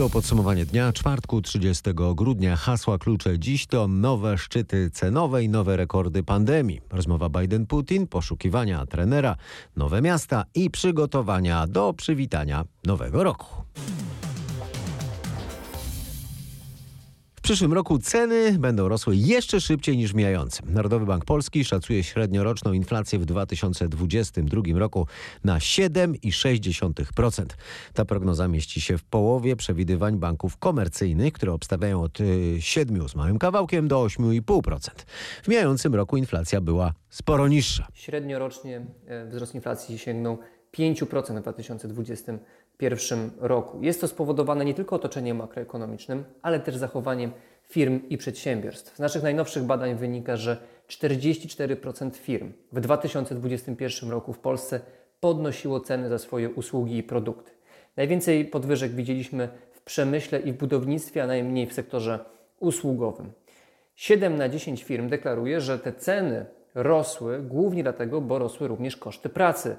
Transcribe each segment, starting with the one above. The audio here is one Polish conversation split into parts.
To podsumowanie dnia czwartku 30 grudnia. Hasła klucze dziś to nowe szczyty cenowe i nowe rekordy pandemii. Rozmowa Biden-Putin, poszukiwania trenera, nowe miasta i przygotowania do przywitania nowego roku. W przyszłym roku ceny będą rosły jeszcze szybciej niż mijającym. Narodowy Bank Polski szacuje średnioroczną inflację w 2022 roku na 7,6%. Ta prognoza mieści się w połowie przewidywań banków komercyjnych, które obstawiają od 7 z małym kawałkiem do 8,5%. W mijającym roku inflacja była sporo niższa. Średniorocznie e, wzrost inflacji sięgnął 5% w 2021 roku. Jest to spowodowane nie tylko otoczeniem makroekonomicznym, ale też zachowaniem firm i przedsiębiorstw. Z naszych najnowszych badań wynika, że 44% firm w 2021 roku w Polsce podnosiło ceny za swoje usługi i produkty. Najwięcej podwyżek widzieliśmy w przemyśle i w budownictwie, a najmniej w sektorze usługowym. 7 na 10 firm deklaruje, że te ceny rosły głównie dlatego, bo rosły również koszty pracy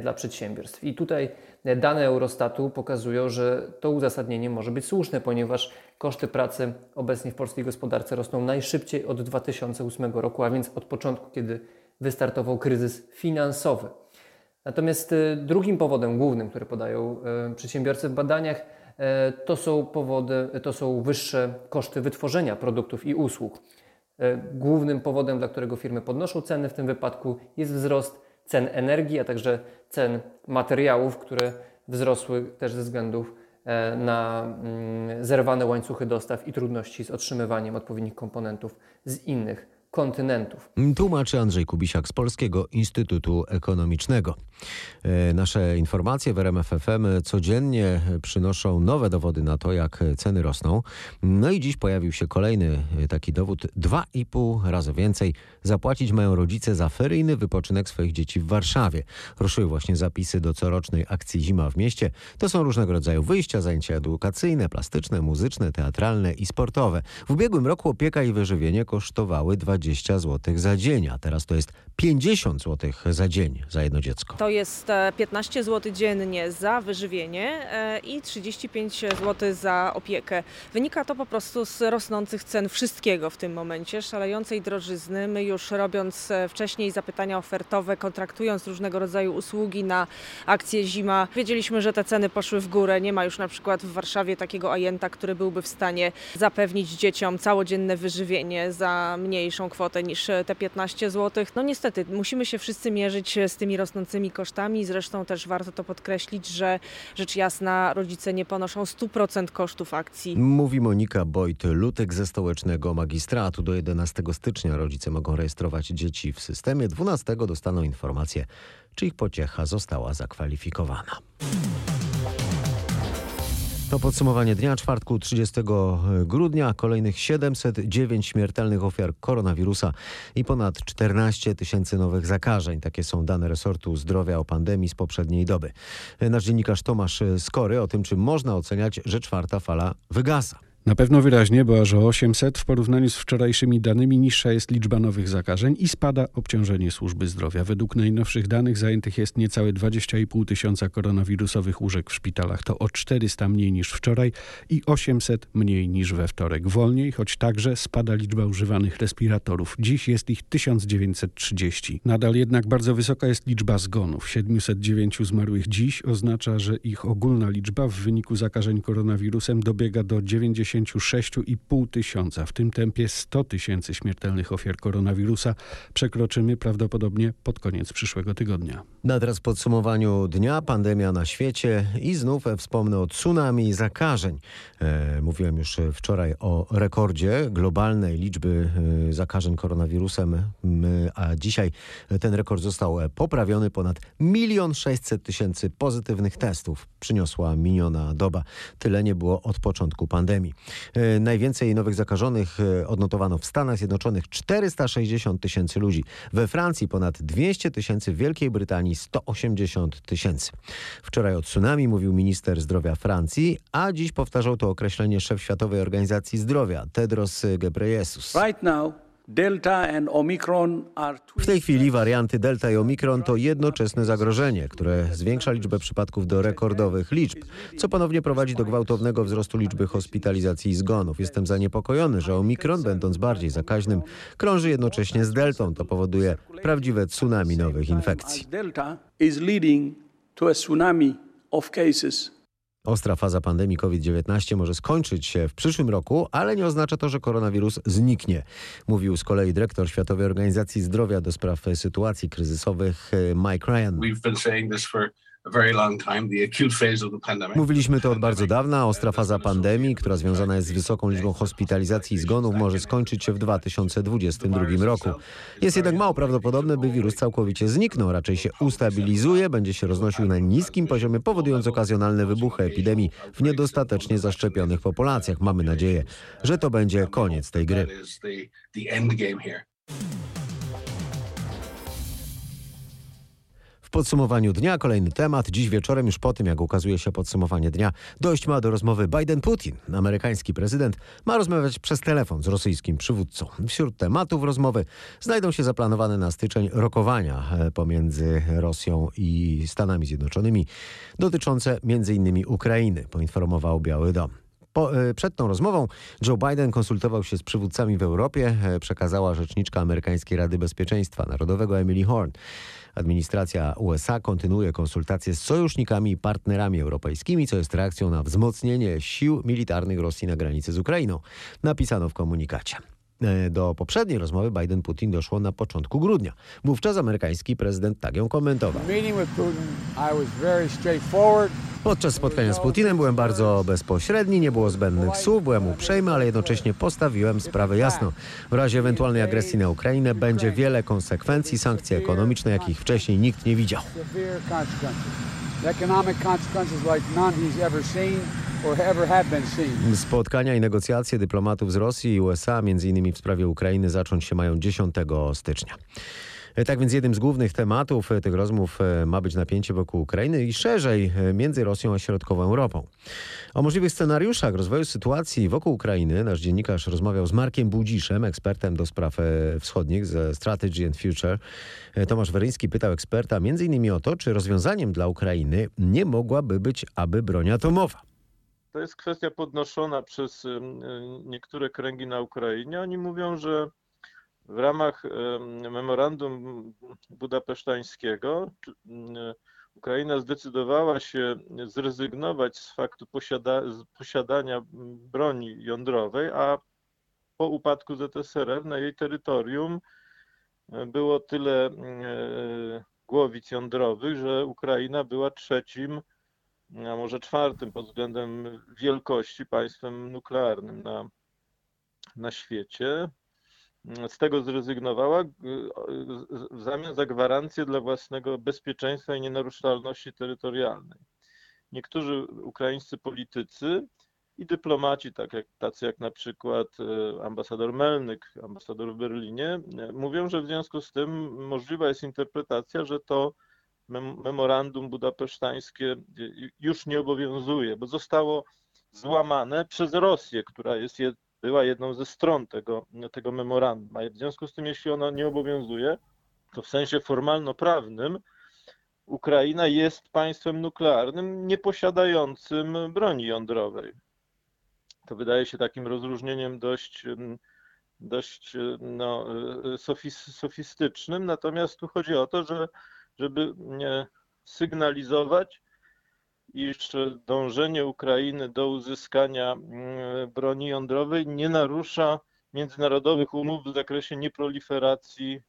dla przedsiębiorstw. I tutaj e, dane Eurostatu pokazują, że to uzasadnienie może być słuszne, ponieważ koszty pracy obecnie w polskiej gospodarce rosną najszybciej od 2008 roku, a więc od początku, kiedy wystartował kryzys finansowy. Natomiast e, drugim powodem głównym, który podają przedsiębiorcy w badaniach, to są powody, to są wyższe koszty wytworzenia produktów i usług. Głównym powodem, dla którego firmy podnoszą ceny w tym wypadku jest wzrost cen energii, a także cen materiałów, które wzrosły też ze względów e, na mm, zerwane łańcuchy dostaw i trudności z otrzymywaniem odpowiednich komponentów z innych kontynentów. Tłumaczy Andrzej Kubisiak z Polskiego Instytutu Ekonomicznego. E, nasze informacje w RMFFM codziennie przynoszą nowe dowody na to, jak ceny rosną. No i dziś pojawił się kolejny taki dowód. Dwa i pół razy więcej zapłacić mają rodzice za feryjny wypoczynek swoich dzieci w Warszawie. Ruszyły właśnie zapisy do corocznej akcji Zima w mieście. To są różnego rodzaju wyjścia, zajęcia edukacyjne, plastyczne, muzyczne, teatralne i sportowe. W ubiegłym roku opieka i wyżywienie kosztowały 20 zł za dzień, a teraz to jest 50 zł za dzień za jedno dziecko. To jest 15 e, zł dziennie za wyżywienie e, i 35 zł za opiekę. Wynika to po prostu z rosnących cen wszystkiego w tym momencie, szalejącej drożyzny. My już robiąc e, wcześniej zapytania ofertowe, kontraktując różnego rodzaju usługi na akcję zima, wiedzieliśmy, że te ceny poszły w górę. Nie ma już na przykład w Warszawie takiego ajenta, który byłby w stanie zapewnić dzieciom całodzienne wyżywienie za mniejszą kwotę niż te 15 zł. No niestety, musimy się wszyscy mierzyć z tymi rosnącymi kosztami. Zresztą też warto to podkreślić, że rzecz jasna rodzice nie ponoszą 100% kosztów akcji. Mówi Monika Bojt-Lutek ze Stołecznego Magistratu. Do 11 stycznia rodzice mogą rejestrować dzieci w systemie. 12 dostaną informację, czy ich pociecha została zakwalifikowana. To podsumowanie dnia czwartku 30 grudnia. Kolejnych 709 śmiertelnych ofiar koronawirusa i ponad 14 tysięcy nowych zakażeń. Takie są dane resortu zdrowia o pandemii z poprzedniej doby. Nasz dziennikarz Tomasz Skory o tym, czy można oceniać, że czwarta fala wygasa. Na pewno wyraźnie, bo aż o 800 w porównaniu z wczorajszymi danymi niższa jest liczba nowych zakażeń i spada obciążenie służby zdrowia. Według najnowszych danych zajętych jest niecałe 20,5 tysiąca koronawirusowych łóżek w szpitalach. To o 400 mniej niż wczoraj i 800 mniej niż we wtorek. Wolniej, choć także spada liczba używanych respiratorów. Dziś jest ich 1930. Nadal jednak bardzo wysoka jest liczba zgonów. 709 zmarłych dziś oznacza, że ich ogólna liczba w wyniku zakażeń koronawirusem dobiega do 90 56,5 tysiąca. W tym tempie 100 tysięcy śmiertelnych ofiar koronawirusa przekroczymy prawdopodobnie pod koniec przyszłego tygodnia. Na teraz podsumowaniu dnia pandemia na świecie i znów wspomnę o tsunami zakażeń. E, mówiłem już wczoraj o rekordzie globalnej liczby e, zakażeń koronawirusem, a dzisiaj ten rekord został poprawiony. Ponad milion sześćset tysięcy pozytywnych testów przyniosła miniona doba. Tyle nie było od początku pandemii. E, najwięcej nowych zakażonych e, odnotowano w Stanach Zjednoczonych 460 tysięcy ludzi. We Francji ponad 200 tysięcy, w Wielkiej Brytanii 180 tysięcy. Wczoraj o tsunami mówił minister zdrowia Francji, a dziś powtarzał to określenie szef Światowej Organizacji Zdrowia Tedros Ghebreyesus. Right now W tej chwili warianty Delta i Omikron to jednoczesne zagrożenie, które zwiększa liczbę przypadków do rekordowych liczb, co ponownie prowadzi do gwałtownego wzrostu liczby hospitalizacji i zgonów. Jestem zaniepokojony, że Omikron, będąc bardziej zakaźnym, krąży jednocześnie z Deltą. To powoduje prawdziwe tsunami nowych infekcji. Delta is leading to a tsunami of cases. Ostra faza pandemii COVID-19 może skończyć się w przyszłym roku, ale nie oznacza to, że koronawirus zniknie. Mówił z kolei dyrektor Światowej Organizacji Zdrowia do spraw sytuacji kryzysowych e, Mike Ryan. We've been saying this for Mówiliśmy to od bardzo dawna. Ostra faza pandemii, która związana jest z wysoką liczbą hospitalizacji i zgonów, może skończyć się w 2022 roku. Jest jednak mało prawdopodobne, by wirus całkowicie zniknął. Raczej się ustabilizuje, będzie się roznosił na niskim poziomie, powodując okazjonalne wybuchy epidemii w niedostatecznie zaszczepionych populacjach. Mamy nadzieję, że to będzie koniec tej gry. Podsumowaniu dnia kolejny temat. Dziś wieczorem, już po tym jak ukazuje się podsumowanie dnia, dojść ma do rozmowy Biden-Putin. Amerykański prezydent ma rozmawiać przez telefon z rosyjskim przywódcą. Wśród tematów rozmowy znajdą się zaplanowane na styczeń rokowania e, pomiędzy Rosją i Stanami Zjednoczonymi dotyczące m.in. Ukrainy, poinformował Biały Dom. Po, e, przed tą rozmową Joe Biden konsultował się z przywódcami w Europie, e, przekazała rzeczniczka amerykańskiej Rady Bezpieczeństwa Narodowego Emily Horn. Administracja USA kontynuuje konsultacje z sojusznikami i partnerami europejskimi, co jest reakcją na wzmocnienie sił militarnych Rosji na granicy z Ukrainą, napisano w komunikacie. E, Do poprzedniej rozmowy Biden-Putin doszło na początku grudnia. Wówczas amerykański prezydent tak ją komentował. Podczas spotkania z Putinem byłem bardzo bezpośredni, nie było zbędnych słów, byłem uprzejmy, ale jednocześnie postawiłem sprawę jasno. W razie ewentualnej agresji na Ukrainę będzie wiele konsekwencji, sankcje ekonomiczne, jakich wcześniej nikt nie widział. Spotkania i negocjacje dyplomatów z Rosji i USA, m.in. w sprawie Ukrainy, zacząć się mają 10 stycznia. E, Tak więc jednym z głównych tematów e, tych rozmów e, ma być napięcie wokół Ukrainy i szerzej między Rosją a Środkową Europą. O możliwych scenariuszach rozwoju sytuacji wokół Ukrainy nasz dziennikarz rozmawiał z Markiem Budziszem, ekspertem do spraw wschodnich ze Strategy and Future. Tomasz Weryński pytał eksperta m.in. o to, czy rozwiązaniem dla Ukrainy nie mogłaby być aby broń atomowa. To jest kwestia podnoszona przez e, niektóre kręgi na Ukrainie. Oni mówią, że w ramach em, memorandum budapesztańskiego e, Ukraina zdecydowała się zrezygnować z faktu posiada, z posiadania broni jądrowej, a po upadku ZSRR na jej terytorium e, było tyle głowic jądrowych, że Ukraina była trzecim a może czwartym pod względem wielkości państwem nuklearnym na, na świecie. Z tego zrezygnowała z- w zamian za gwarancję dla własnego bezpieczeństwa i nienaruszalności terytorialnej. Niektórzy ukraińscy politycy i dyplomaci, tak jak, tacy jak na przykład e, ambasador Melnyk, ambasador w Berlinie, e, mówią, że w związku z tym możliwa jest interpretacja, że to memorandum budapesztańskie y, już nie obowiązuje, bo zostało złamane przez Rosję, która jest była jedną ze stron tego, tego memorandum. W związku z tym, jeśli ono nie obowiązuje, to w sensie formalno-prawnym Ukraina jest państwem nuklearnym nieposiadającym broni jądrowej. To wydaje się takim rozróżnieniem dość, dość y, no, y, sofis, sofistycznym, natomiast tu chodzi o to, że żeby sygnalizować, iż dążenie Ukrainy do uzyskania mm, broni jądrowej nie narusza międzynarodowych umów w zakresie nieproliferacji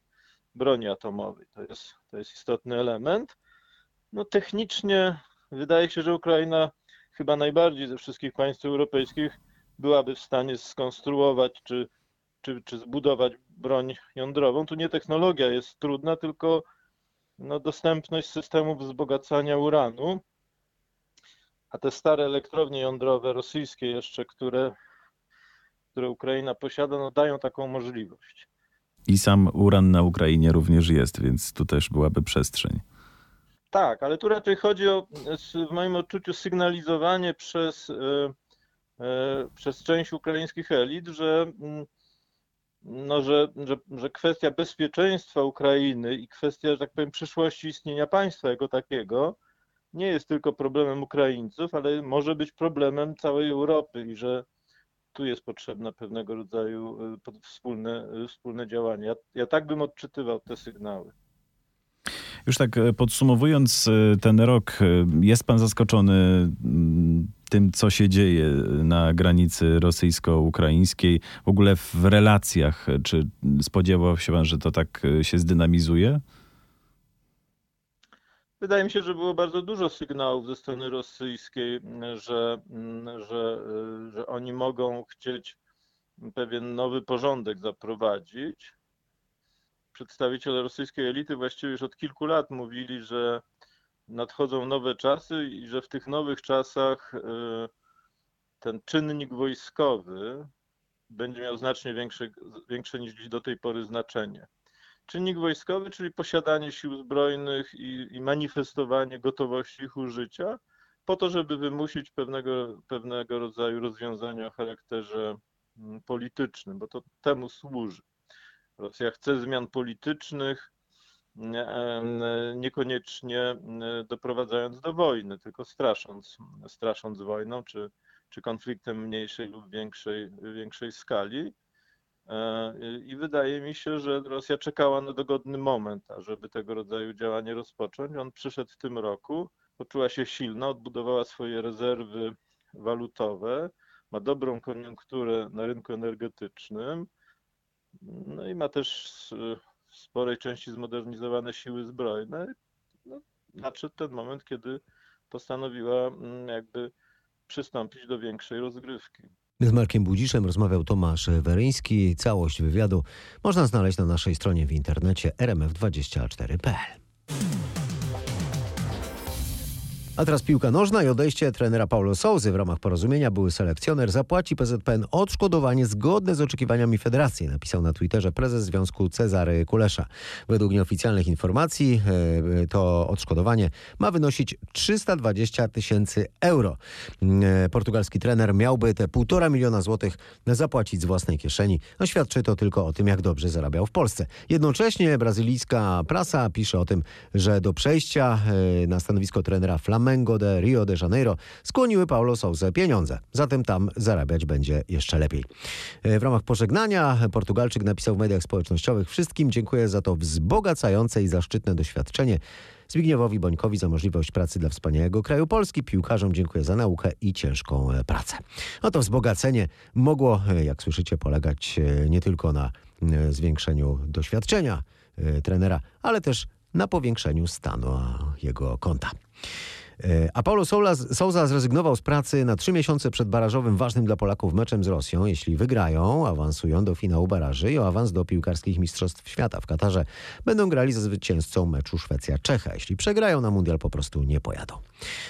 broni atomowej. To jest, to jest istotny element. No technicznie wydaje się, że Ukraina chyba najbardziej ze wszystkich państw europejskich byłaby w stanie skonstruować czy, czy, czy zbudować broń jądrową. Tu nie technologia jest trudna, tylko no, dostępność systemów wzbogacania uranu, a te stare elektrownie jądrowe rosyjskie jeszcze, które, które Ukraina posiada, no, dają taką możliwość. I sam uran na Ukrainie również jest, więc tu też byłaby przestrzeń. Tak, ale tu raczej chodzi o, w moim odczuciu, sygnalizowanie przez, e, e, przez część ukraińskich elit, że mm, no, że, że, że kwestia bezpieczeństwa Ukrainy i kwestia, że tak powiem, przyszłości istnienia państwa jako takiego nie jest tylko problemem Ukraińców, ale może być problemem całej Europy i że tu jest potrzebne pewnego rodzaju y, wspólne, y, wspólne działanie. Ja, ja tak bym odczytywał te sygnały. Już tak e, podsumowując ten rok, jest pan zaskoczony mm, tym, co się dzieje na granicy rosyjsko-ukraińskiej, w ogóle w relacjach? Czy spodziewał się pan, że to tak się zdynamizuje? Wydaje mi się, że było bardzo dużo sygnałów ze strony rosyjskiej, że, że, że oni mogą chcieć pewien nowy porządek zaprowadzić. Przedstawiciele rosyjskiej elity właściwie już od kilku lat mówili, że nadchodzą nowe czasy i że w tych nowych czasach y, ten czynnik wojskowy będzie miał znacznie większe, większe niż do tej pory znaczenie. Czynnik wojskowy, czyli posiadanie sił zbrojnych i, i manifestowanie gotowości ich użycia, po to, żeby wymusić pewnego, pewnego rodzaju rozwiązania o charakterze mm, politycznym, bo to temu służy. Rosja chce zmian politycznych, niekoniecznie doprowadzając do wojny, tylko strasząc, strasząc wojną czy, czy konfliktem mniejszej lub większej, większej skali. E, I wydaje mi się, że Rosja czekała na dogodny moment, ażeby tego rodzaju działanie rozpocząć. On przyszedł w tym roku, poczuła się silna, odbudowała swoje rezerwy walutowe, ma dobrą koniunkturę na rynku energetycznym, no i ma też w sporej części zmodernizowane siły zbrojne. No, nadszedł ten moment, kiedy postanowiła mm, jakby przystąpić do większej rozgrywki. Z Markiem Budziszem rozmawiał Tomasz Weryński. Całość wywiadu można znaleźć na naszej stronie w internecie rmf24.pl. A teraz piłka nożna i odejście trenera Paulo Souzy w ramach porozumienia były selekcjoner zapłaci PZPN odszkodowanie zgodne z oczekiwaniami federacji, napisał na Twitterze prezes Związku Cezary Kulesza. Według nieoficjalnych informacji e, to odszkodowanie ma wynosić 320 tysięcy euro. E, portugalski trener miałby te półtora miliona złotych zapłacić z własnej kieszeni. No, świadczy to tylko o tym, jak dobrze zarabiał w Polsce. Jednocześnie brazylijska prasa pisze o tym, że do przejścia e, na stanowisko trenera Flam Flamengo de Rio de Janeiro skłoniły Paulo Sousa pieniądze. Zatem tam zarabiać będzie jeszcze lepiej. E, w ramach pożegnania Portugalczyk napisał w mediach społecznościowych wszystkim dziękuję za to wzbogacające i zaszczytne doświadczenie. Zbigniewowi Bońkowi za możliwość pracy dla wspaniałego kraju Polski. Piłkarzom dziękuję za naukę i ciężką e, pracę. No to wzbogacenie mogło, e, jak słyszycie, polegać nie tylko na zwiększeniu doświadczenia trenera, ale też na powiększeniu stanu jego konta. E, a Paulo Souza zrezygnował z pracy na trzy miesiące przed barażowym ważnym dla Polaków meczem z Rosją. Jeśli wygrają, awansują do finału baraży i o awans do piłkarskich mistrzostw świata w Katarze. Będą grali ze zwycięzcą meczu Szwecja-Czecha. Jeśli przegrają na mundial po prostu nie pojadą.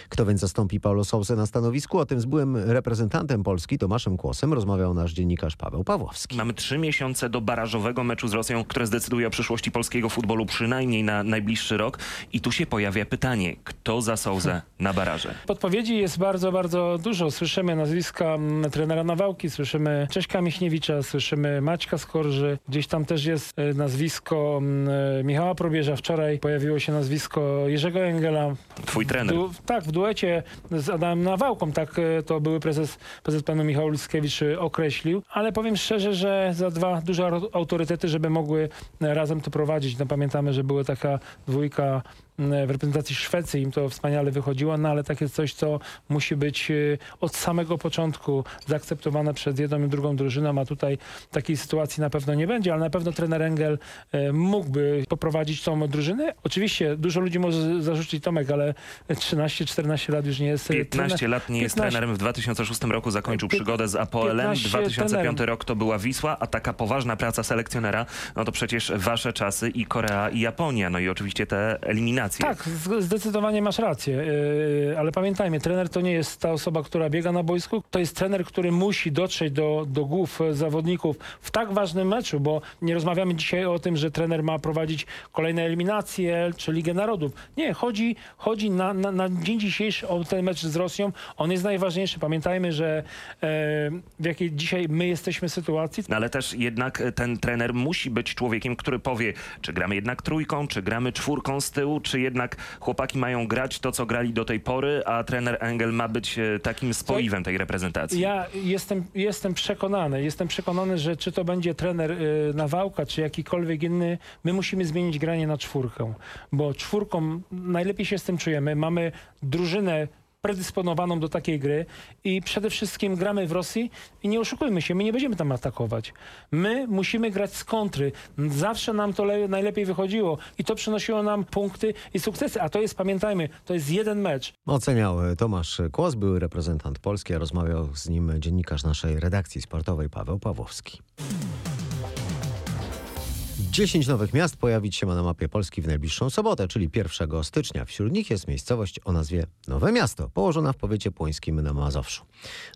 Kto więc zastąpi Paulo Sousę na stanowisku? O tym z byłym reprezentantem Polski Tomaszem Kłosem rozmawiał nasz dziennikarz Paweł Pawłowski. Mamy trzy miesiące do barażowego meczu z Rosją, które zdecyduje o przyszłości polskiego futbolu przynajmniej na najbliższy rok. I tu się pojawia pytanie, kto za Sousę na baraże? Podpowiedzi jest bardzo, bardzo dużo. Słyszymy nazwiska mm, trenera Nawałki, słyszymy Cześka Michniewicza, słyszymy Maćka Skorży. Gdzieś tam też jest e, nazwisko mm, e, Michała Probierza. Wczoraj pojawiło się nazwisko Jerzego Engela. Twój trener. Du tak, w duecie z Adamem Nawałką. Tak e, to były prezes, prezes panu Michał Lickiewicz określił. Ale powiem szczerze, że za dwa duże autorytety, żeby mogły razem to prowadzić. No, pamiętamy, że była taka dwójka w reprezentacji Szwecji im to wspaniale wychodziło, no ale takie coś, co musi być y, od samego początku zaakceptowane przez jedną i drugą drużyną, a tutaj takiej sytuacji na pewno nie będzie, ale na pewno trener Engel y, mógłby poprowadzić tą drużynę. Oczywiście dużo ludzi może zarzucić Tomek, ale 13-14 lat już nie jest 15 trener. lat nie 15. jest trenerem. W 2006 roku zakończył przygodę z Apoelem. 2005 trenerem. rok to była Wisła, a taka poważna praca selekcjonera, no to przecież wasze czasy i Korea i Japonia, no i oczywiście te eliminacje Tak, zdecydowanie masz rację, yy, ale pamiętajmy, trener to nie jest ta osoba, która biega na boisku, to jest trener, który musi dotrzeć do, do głów e, zawodników w tak ważnym meczu, bo nie rozmawiamy dzisiaj o tym, że trener ma prowadzić kolejne eliminacje czy Ligę Narodów. Nie, chodzi, chodzi na, na, na dzień dzisiejszy o ten mecz z Rosją. On jest najważniejszy. Pamiętajmy, że e, w jakiej dzisiaj my jesteśmy sytuacji, No ale też jednak e, ten trener musi być człowiekiem, który powie, czy gramy jednak trójką, czy gramy czwórką z tyłu, czy jednak chłopaki mają grać to, co grali do tej pory, a trener Engel ma być e, takim spoiwem tej reprezentacji. Ja jestem, jestem przekonany, jestem przekonany, że czy to będzie trener y, Nawałka, czy jakikolwiek inny, my musimy zmienić granie na czwórkę, bo czwórką najlepiej się z tym czujemy. Mamy drużynę predysponowaną do takiej gry i przede wszystkim gramy w Rosji i nie oszukujmy się, my nie będziemy tam atakować. My musimy grać z kontry. Zawsze nam to le- najlepiej wychodziło i to przynosiło nam punkty i sukcesy, a to jest, pamiętajmy, to jest jeden mecz. Oceniał e, Tomasz Kłos, były reprezentant Polski, a rozmawiał z nim dziennikarz naszej redakcji sportowej Paweł Pawłowski. 10 nowych miast pojawić się ma na mapie Polski w najbliższą sobotę, czyli 1 stycznia. Wśród nich jest miejscowość o nazwie Nowe Miasto, położona w powiecie płońskim na Mazowszu.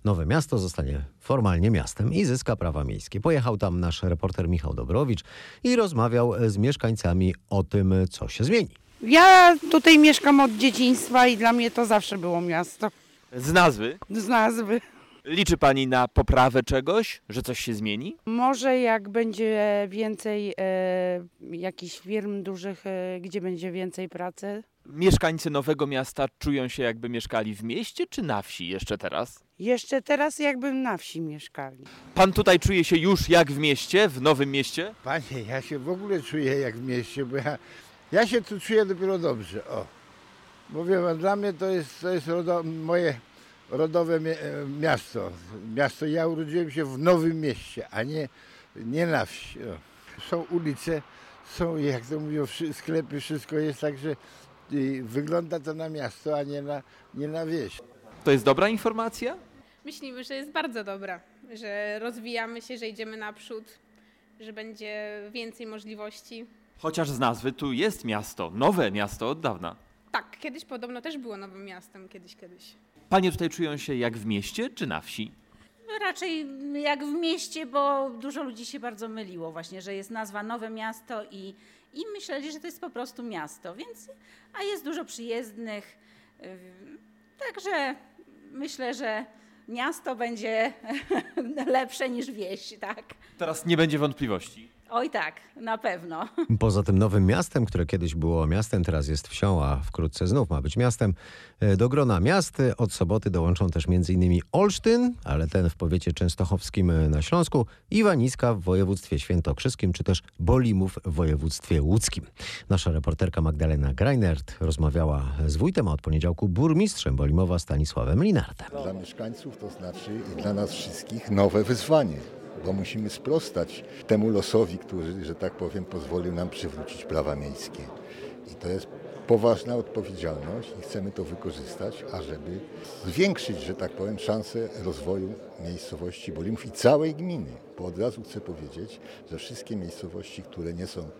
Nowe Miasto zostanie formalnie miastem i zyska prawa miejskie. Pojechał tam nasz reporter Michał Dobrowicz i rozmawiał z mieszkańcami o tym, co się zmieni. Ja tutaj mieszkam od dzieciństwa i dla mnie to zawsze było miasto. Z nazwy? Z nazwy. Liczy pani na poprawę czegoś, że coś się zmieni? Może jak będzie więcej e, jakichś firm dużych, e, gdzie będzie więcej pracy. Mieszkańcy Nowego Miasta czują się jakby mieszkali w mieście czy na wsi jeszcze teraz? Jeszcze teraz jakbym na wsi mieszkali. Pan tutaj czuje się już jak w mieście, w Nowym Mieście? Panie, ja się w ogóle czuję jak w mieście, bo ja, ja się tu czuję dopiero dobrze. O. Bo wie pan, dla mnie to jest, to jest rodo, moje rodowe e, miasto. Miasto, ja urodziłem się w Nowym Mieście, a nie, nie na wsi. Są ulice, są, jak to mówią, sklepy, wszystko jest tak, że wygląda to na miasto, a nie na, nie na wieś. To jest dobra informacja? Myślimy, że jest bardzo dobra, że rozwijamy się, że idziemy naprzód, że będzie więcej możliwości. Chociaż z nazwy tu jest miasto, nowe miasto od dawna. Tak, kiedyś podobno też było nowym miastem, kiedyś, kiedyś. Panie tutaj czują się jak w mieście czy na wsi? Raczej jak w mieście, bo dużo ludzi się bardzo myliło właśnie, że jest nazwa Nowe Miasto i, i myśleli, że to jest po prostu miasto, więc a jest dużo przyjezdnych. ym, Także myślę, że miasto będzie lepsze niż wieś, tak? Teraz nie będzie wątpliwości. Oj tak, na pewno. Poza tym nowym miastem, które kiedyś było miastem, teraz jest wsią, a wkrótce znów ma być miastem. e, Do grona miast od soboty dołączą też m.in. Olsztyn, ale ten w powiecie częstochowskim e, na Śląsku, Iwaniska w województwie świętokrzyskim, czy też Bolimów w województwie łódzkim. Nasza reporterka Magdalena Greinert rozmawiała z wójtem, a od poniedziałku burmistrzem Bolimowa Stanisławem Linartem. Dla mieszkańców to znaczy i dla nas wszystkich nowe wyzwanie, bo musimy sprostać temu losowi, który, że tak powiem, pozwolił nam przywrócić prawa miejskie. I to jest poważna odpowiedzialność i chcemy to wykorzystać, ażeby zwiększyć, że tak powiem, szanse rozwoju miejscowości Bolimów i całej gminy. Bo od razu chcę powiedzieć, że wszystkie miejscowości, które nie są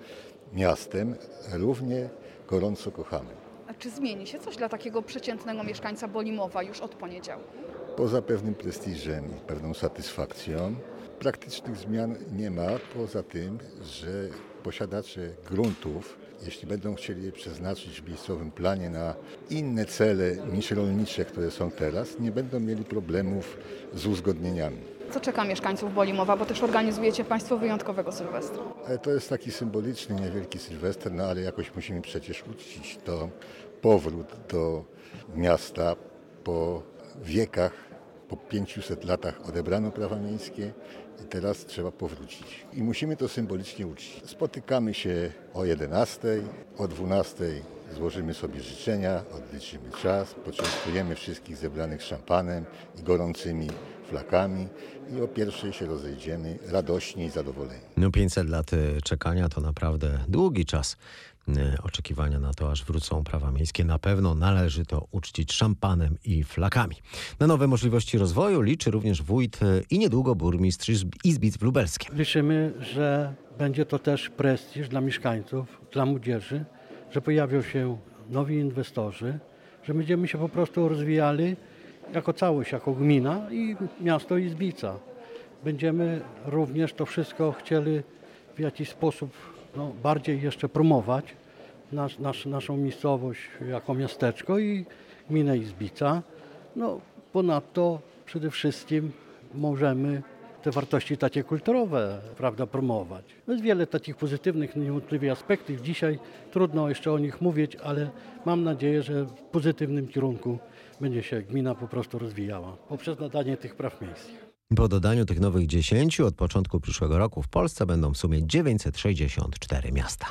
miastem, równie gorąco kochamy. A czy zmieni się coś dla takiego przeciętnego mieszkańca Bolimowa już od poniedziałku? Poza pewnym prestiżem i pewną satysfakcją, praktycznych zmian nie ma, poza tym, że posiadacze gruntów, jeśli będą chcieli je przeznaczyć w miejscowym planie na inne cele niż rolnicze, które są teraz, nie będą mieli problemów z uzgodnieniami. Co czeka mieszkańców Bolimowa, bo też organizujecie Państwo wyjątkowego Sylwestra? To jest taki symboliczny, niewielki sylwester, no ale jakoś musimy przecież uczcić to powrót do miasta po wiekach, po 500 latach odebrano prawa miejskie teraz trzeba powrócić. I musimy to symbolicznie uczcić. Spotykamy się o 11, o 12 złożymy sobie życzenia, odliczymy czas, poczęstujemy wszystkich zebranych szampanem i gorącymi flakami i o pierwszej się rozejdziemy radośni i zadowoleni. No 500 lat e, czekania to naprawdę długi czas oczekiwania na to, aż wrócą prawa miejskie. Na pewno należy to uczcić szampanem i flakami. Na nowe możliwości rozwoju liczy również wójt e, i niedługo burmistrz Izb- Izbic w Lubelskiem. Liczymy, że będzie to też prestiż dla mieszkańców, dla młodzieży, że pojawią się nowi inwestorzy, że będziemy się po prostu rozwijali jako całość, jako gmina i miasto Izbica. Będziemy również to wszystko chcieli w jakiś sposób no, bardziej jeszcze promować, nasz, nasz, naszą miejscowość jako miasteczko i gminę Izbica. No, ponadto przede wszystkim możemy te wartości takie kulturowe prawda, promować. Jest wiele takich pozytywnych, niewątpliwie aspektów. Dzisiaj trudno jeszcze o nich mówić, ale mam nadzieję, że w pozytywnym kierunku będzie się gmina po prostu rozwijała poprzez nadanie tych praw miejskich. Po dodaniu tych nowych 10 od początku przyszłego roku w Polsce będą w sumie 964 miasta.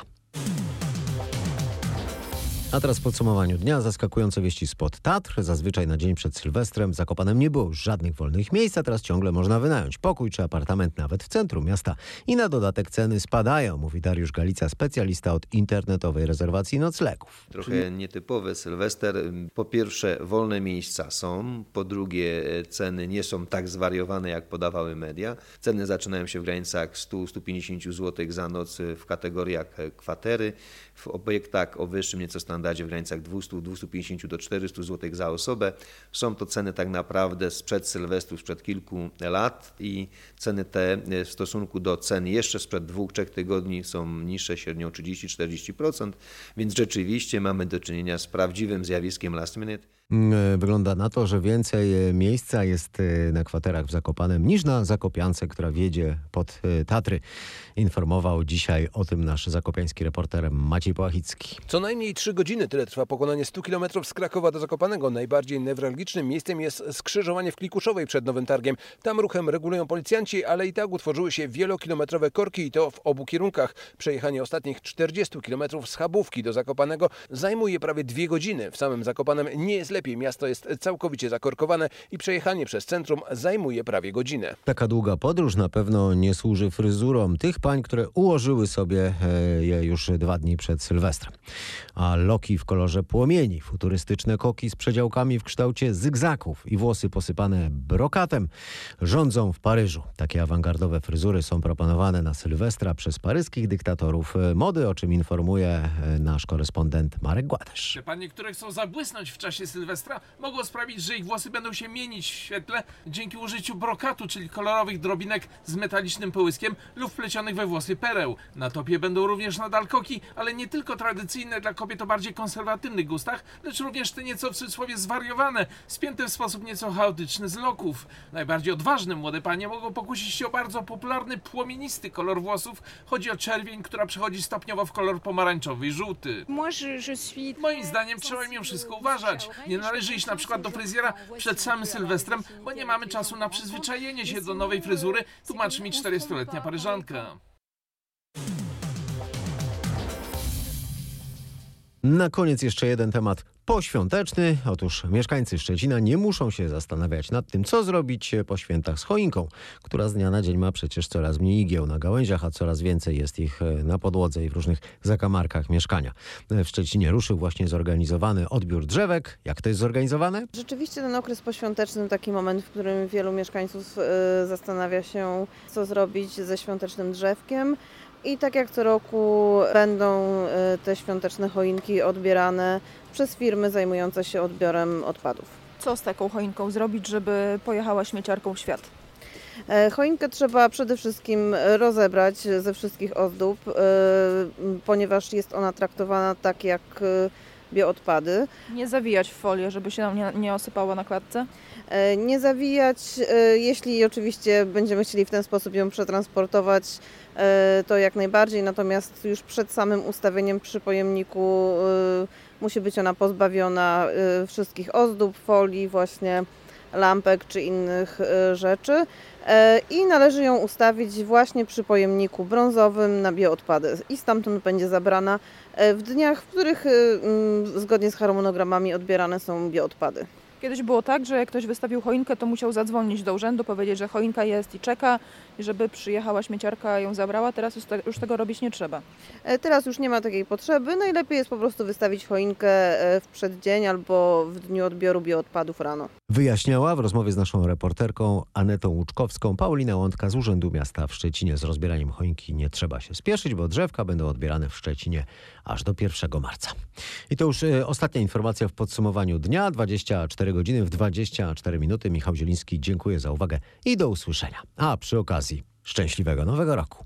A teraz w podsumowaniu dnia zaskakujące wieści spod Tatr. Zazwyczaj na dzień przed Sylwestrem Zakopanem nie było już żadnych wolnych miejsc, a teraz ciągle można wynająć pokój czy apartament nawet w centrum miasta. I na dodatek ceny spadają, mówi Dariusz Galica, specjalista od internetowej rezerwacji noclegów. Trochę nietypowy Sylwester. Po pierwsze, wolne miejsca są. Po drugie, ceny nie są tak zwariowane, jak podawały media. Ceny zaczynają się w granicach 100-150 zł za noc w kategoriach kwatery. W obiektach o wyższym nieco standardzie w granicach 200-250 do 400 zł za osobę. Są to ceny tak naprawdę sprzed Sylwestru, sprzed kilku lat i ceny te w stosunku do cen jeszcze sprzed dwóch, trzech tygodni są niższe średnio 30-40%, więc rzeczywiście mamy do czynienia z prawdziwym zjawiskiem last minute. Wygląda na to, że więcej miejsca jest na kwaterach w Zakopanem niż na Zakopiance, która wiedzie pod Tatry. Informował dzisiaj o tym nasz zakopiański reporter Maciej Połachicki. Co najmniej 3 godziny tyle trwa pokonanie 100 km z Krakowa do Zakopanego. Najbardziej newralgicznym miejscem jest skrzyżowanie w Klikuszowej przed Nowym Targiem. Tam ruchem regulują policjanci, ale i tak utworzyły się wielokilometrowe korki i to w obu kierunkach. Przejechanie ostatnich 40 km z Chabówki do Zakopanego zajmuje prawie dwie godziny. W samym Zakopanem nie jest lepiej. Miasto jest całkowicie zakorkowane i przejechanie przez centrum zajmuje prawie godzinę. Taka długa podróż na pewno nie służy fryzurom tych pań, które ułożyły sobie je już dwa dni przed Sylwestrem. A loki w kolorze płomieni, futurystyczne koki z przedziałkami w kształcie zygzaków i włosy posypane brokatem rządzą w Paryżu. Takie awangardowe fryzury są proponowane na Sylwestra przez paryskich dyktatorów mody, o czym informuje nasz korespondent Marek Gładesz. Te panie, które chcą zabłysnąć w czasie Sylwestra, mogą sprawić, że ich włosy będą się mienić w świetle dzięki użyciu brokatu, czyli kolorowych drobinek z metalicznym połyskiem lub wplecionych we włosy pereł. Na topie będą również nadal koki, ale nie tylko tradycyjne dla kobiet o bardziej konserwatywnych gustach, lecz również te nieco w cudzysłowie zwariowane, spięte w sposób nieco chaotyczny z loków. Najbardziej odważne młode panie mogą pokusić się o bardzo popularny płomienisty kolor włosów. Chodzi o czerwień, która przechodzi stopniowo w kolor pomarańczowy i żółty. Moim zdaniem trzeba mimo wszystko uważać. Nie należy iść na przykład do fryzjera przed samym Sylwestrem, bo nie mamy czasu na przyzwyczajenie się do nowej fryzury, tłumaczy mi 40-letnia paryżanka. Na koniec jeszcze jeden temat poświąteczny. Otóż mieszkańcy Szczecina nie muszą się zastanawiać nad tym, co zrobić po świętach z choinką, która z dnia na dzień ma przecież coraz mniej igieł na gałęziach, a coraz więcej jest ich na podłodze i w różnych zakamarkach mieszkania. W Szczecinie ruszył właśnie zorganizowany odbiór drzewek. Jak to jest zorganizowane? Rzeczywiście ten okres poświąteczny taki moment, w którym wielu mieszkańców zastanawia się, co zrobić ze świątecznym drzewkiem. I tak jak co roku będą te świąteczne choinki odbierane przez firmy zajmujące się odbiorem odpadów. Co z taką choinką zrobić, żeby pojechała śmieciarką w świat? Choinkę trzeba przede wszystkim rozebrać ze wszystkich ozdób, ponieważ jest ona traktowana tak jak bioodpady. Nie zawijać w folię, żeby się nam nie, nie osypała na klatce? Nie zawijać, jeśli oczywiście będziemy chcieli w ten sposób ją przetransportować, to jak najbardziej, natomiast już przed samym ustawieniem przy pojemniku musi być ona pozbawiona wszystkich ozdób, folii, właśnie lampek czy innych rzeczy i należy ją ustawić właśnie przy pojemniku brązowym na bioodpady i stamtąd będzie zabrana w dniach, w których zgodnie z harmonogramami odbierane są bioodpady. Kiedyś było tak, że jak ktoś wystawił choinkę, to musiał zadzwonić do urzędu, powiedzieć, że choinka jest i czeka, i żeby przyjechała śmieciarka ją zabrała. Teraz już, te, już tego robić nie trzeba. E, Teraz już nie ma takiej potrzeby. Najlepiej jest po prostu wystawić choinkę e, w przeddzień albo w dniu odbioru bioodpadów rano. Wyjaśniała w rozmowie z naszą reporterką Anetą Łuczkowską Paulina Łądka z Urzędu Miasta w Szczecinie. Z rozbieraniem choinki nie trzeba się spieszyć, bo drzewka będą odbierane w Szczecinie aż do 1 marca. I to już e, ostatnia informacja w podsumowaniu dnia. 24 godziny w 24 minuty. Michał Zieliński, dziękuję za uwagę i do usłyszenia. A przy okazji, szczęśliwego nowego roku.